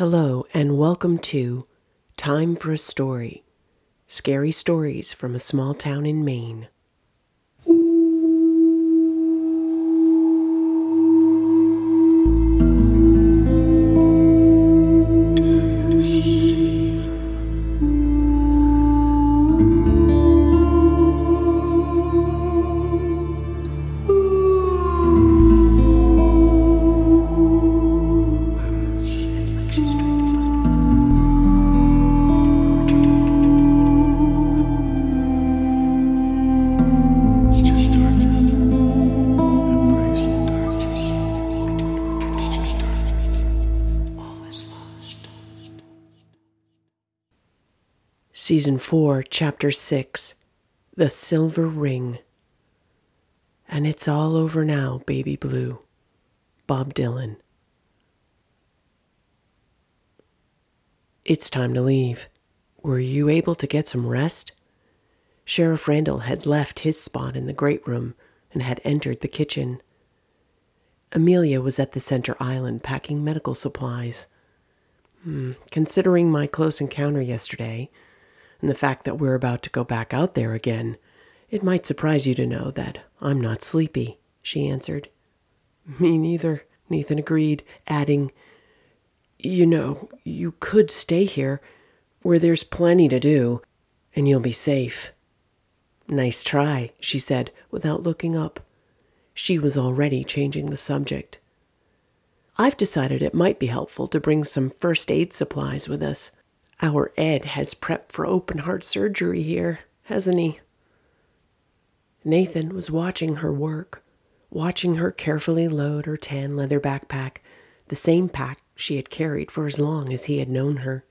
Hello, and welcome to Time for a Story Scary Stories from a Small Town in Maine. Season 4, Chapter 6 The Silver Ring. And it's all over now, baby blue. Bob Dylan. It's time to leave. Were you able to get some rest? Sheriff Randall had left his spot in the great room and had entered the kitchen. Amelia was at the center island packing medical supplies. Hmm, considering my close encounter yesterday, and the fact that we're about to go back out there again, it might surprise you to know that I'm not sleepy, she answered. Me neither, Nathan agreed, adding, You know, you could stay here, where there's plenty to do, and you'll be safe. Nice try, she said without looking up. She was already changing the subject. I've decided it might be helpful to bring some first aid supplies with us. Our Ed has prepped for open heart surgery here, hasn't he? Nathan was watching her work, watching her carefully load her tan leather backpack, the same pack she had carried for as long as he had known her.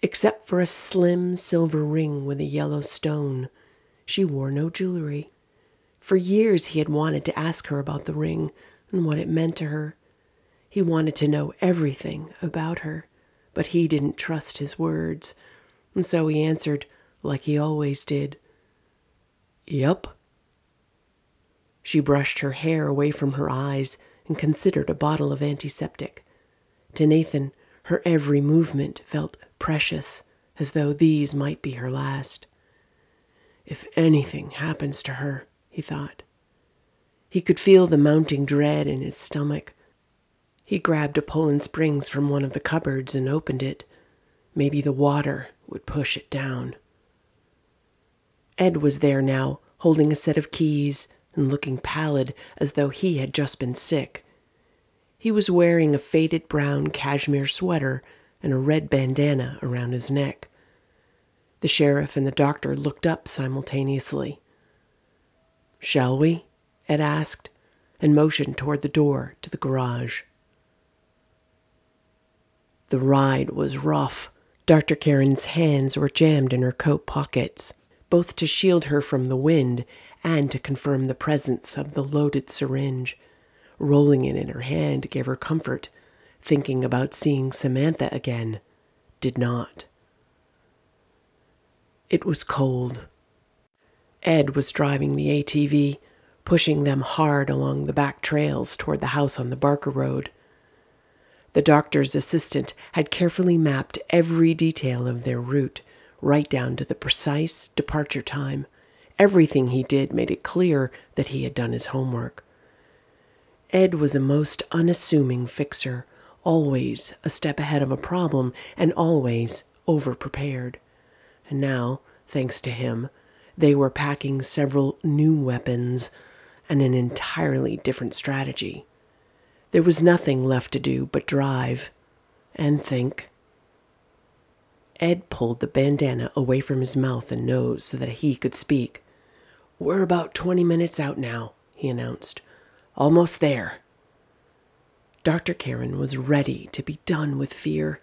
Except for a slim silver ring with a yellow stone, she wore no jewelry. For years he had wanted to ask her about the ring and what it meant to her. He wanted to know everything about her, but he didn't trust his words, and so he answered like he always did. Yup. She brushed her hair away from her eyes and considered a bottle of antiseptic. To Nathan, her every movement felt precious, as though these might be her last. If anything happens to her, he thought. He could feel the mounting dread in his stomach. He grabbed a Poland Springs from one of the cupboards and opened it. Maybe the water would push it down. Ed was there now, holding a set of keys and looking pallid as though he had just been sick. He was wearing a faded brown cashmere sweater and a red bandana around his neck. The sheriff and the doctor looked up simultaneously. Shall we? Ed asked, and motioned toward the door to the garage. The ride was rough. Dr. Karen's hands were jammed in her coat pockets, both to shield her from the wind and to confirm the presence of the loaded syringe. Rolling it in her hand gave her comfort. Thinking about seeing Samantha again did not. It was cold. Ed was driving the ATV, pushing them hard along the back trails toward the house on the Barker Road. The doctor's assistant had carefully mapped every detail of their route, right down to the precise departure time. Everything he did made it clear that he had done his homework. Ed was a most unassuming fixer, always a step ahead of a problem and always over prepared. And now, thanks to him, they were packing several new weapons and an entirely different strategy. There was nothing left to do but drive and think. Ed pulled the bandana away from his mouth and nose so that he could speak. "We're about twenty minutes out now," he announced. "Almost there." Dr. Karen was ready to be done with fear.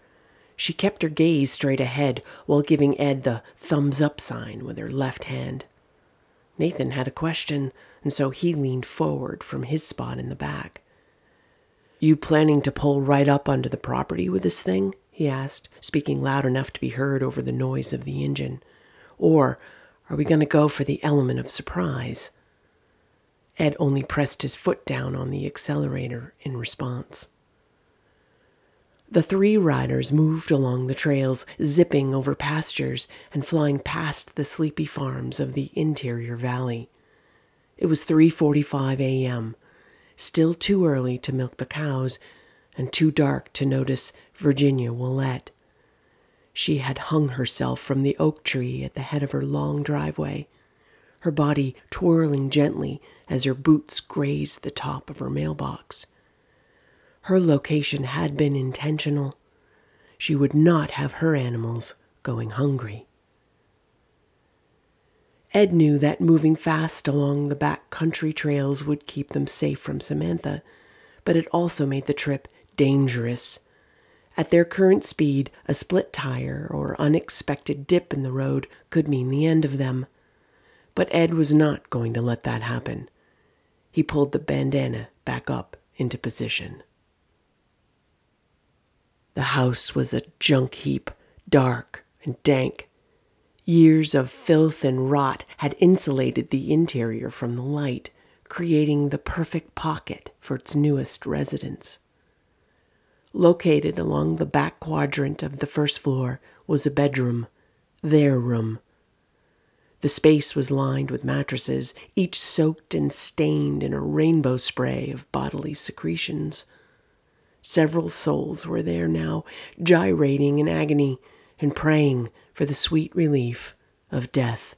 She kept her gaze straight ahead while giving Ed the thumbs up sign with her left hand. Nathan had a question, and so he leaned forward from his spot in the back. "You planning to pull right up onto the property with this thing?" he asked, speaking loud enough to be heard over the noise of the engine. "Or are we going to go for the element of surprise?" Ed only pressed his foot down on the accelerator in response. The three riders moved along the trails, zipping over pastures and flying past the sleepy farms of the interior valley. It was 3:45 a.m., still too early to milk the cows, and too dark to notice Virginia Willette. She had hung herself from the oak tree at the head of her long driveway, her body twirling gently as her boots grazed the top of her mailbox. Her location had been intentional. She would not have her animals going hungry. Ed knew that moving fast along the back country trails would keep them safe from Samantha, but it also made the trip dangerous. At their current speed, a split tire or unexpected dip in the road could mean the end of them. But Ed was not going to let that happen. He pulled the bandana back up into position. The house was a junk heap, dark and dank. Years of filth and rot had insulated the interior from the light, creating the perfect pocket for its newest residents. Located along the back quadrant of the first floor was a bedroom, their room. The space was lined with mattresses, each soaked and stained in a rainbow spray of bodily secretions. Several souls were there now, gyrating in agony and praying for the sweet relief of death.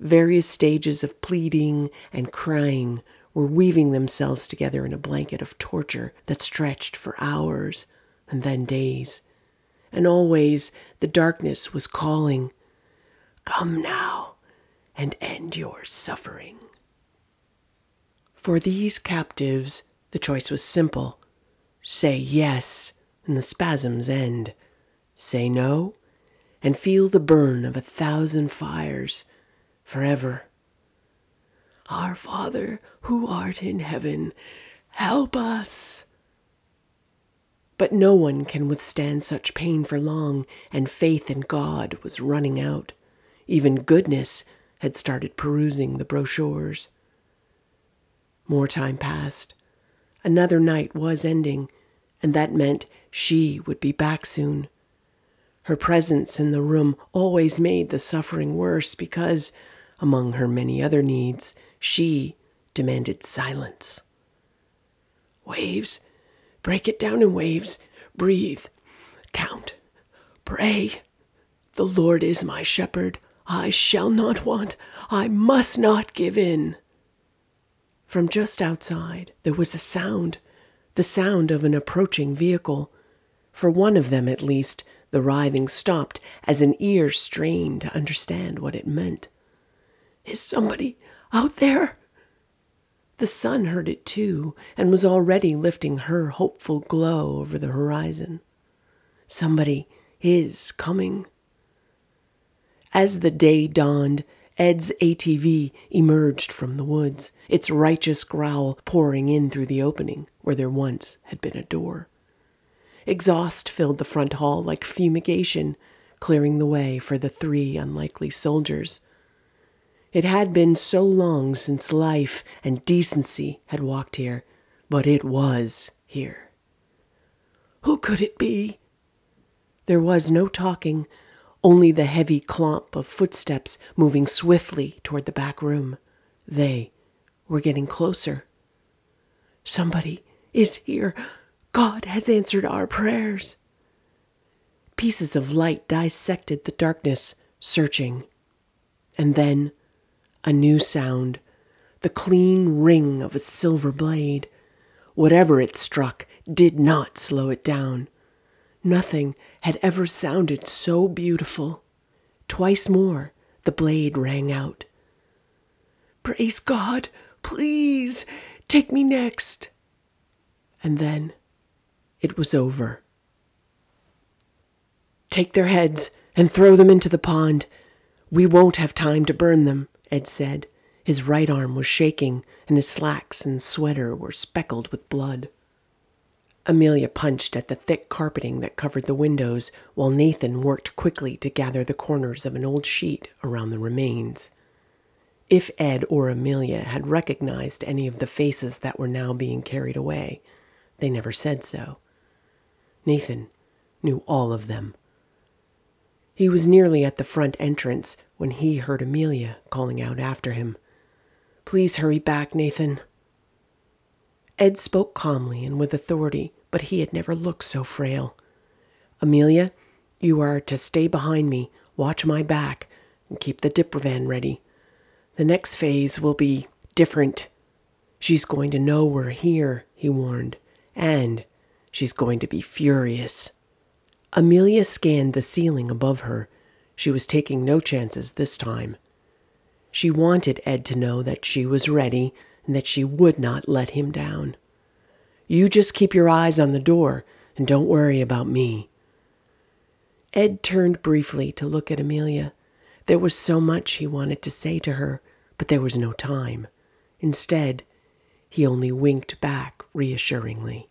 Various stages of pleading and crying were weaving themselves together in a blanket of torture that stretched for hours and then days. And always the darkness was calling, Come now and end your suffering. For these captives, the choice was simple Say yes, and the spasms end. Say no, and feel the burn of a thousand fires forever. Our Father who art in heaven, help us. But no one can withstand such pain for long, and faith in God was running out. Even goodness had started perusing the brochures. More time passed. Another night was ending and that meant she would be back soon. Her presence in the room always made the suffering worse because, among her many other needs, she demanded silence. Waves, break it down in waves, breathe, count, pray. The Lord is my shepherd, I shall not want, I must not give in. From just outside there was a sound the sound of an approaching vehicle. For one of them, at least, the writhing stopped as an ear strained to understand what it meant. Is somebody out there? The sun heard it too, and was already lifting her hopeful glow over the horizon. Somebody is coming. As the day dawned, Ed's ATV emerged from the woods, its righteous growl pouring in through the opening where there once had been a door. Exhaust filled the front hall like fumigation, clearing the way for the three unlikely soldiers. It had been so long since life and decency had walked here, but it was here. Who could it be? There was no talking, only the heavy clomp of footsteps moving swiftly toward the back room. They were getting closer. Somebody is here. God has answered our prayers. Pieces of light dissected the darkness, searching. And then a new sound the clean ring of a silver blade. Whatever it struck did not slow it down. Nothing had ever sounded so beautiful. Twice more the blade rang out. Praise God! Please take me next. And then it was over. Take their heads and throw them into the pond. We won't have time to burn them, Ed said. His right arm was shaking, and his slacks and sweater were speckled with blood. Amelia punched at the thick carpeting that covered the windows, while Nathan worked quickly to gather the corners of an old sheet around the remains. If Ed or Amelia had recognized any of the faces that were now being carried away, they never said so. Nathan knew all of them. He was nearly at the front entrance when he heard Amelia calling out after him. Please hurry back, Nathan. Ed spoke calmly and with authority, but he had never looked so frail. Amelia, you are to stay behind me, watch my back, and keep the Diprivan ready. The next phase will be different. She's going to know we're here, he warned, and she's going to be furious. Amelia scanned the ceiling above her. She was taking no chances this time. She wanted Ed to know that she was ready and that she would not let him down. You just keep your eyes on the door and don't worry about me. Ed turned briefly to look at Amelia. There was so much he wanted to say to her, but there was no time. Instead, he only winked back reassuringly.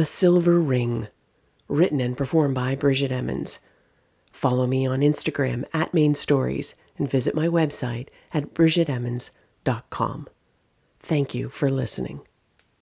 The Silver Ring, written and performed by Brigitte Emmons. Follow me on Instagram at Maine Stories and visit my website at brigitteemmons.com. Thank you for listening.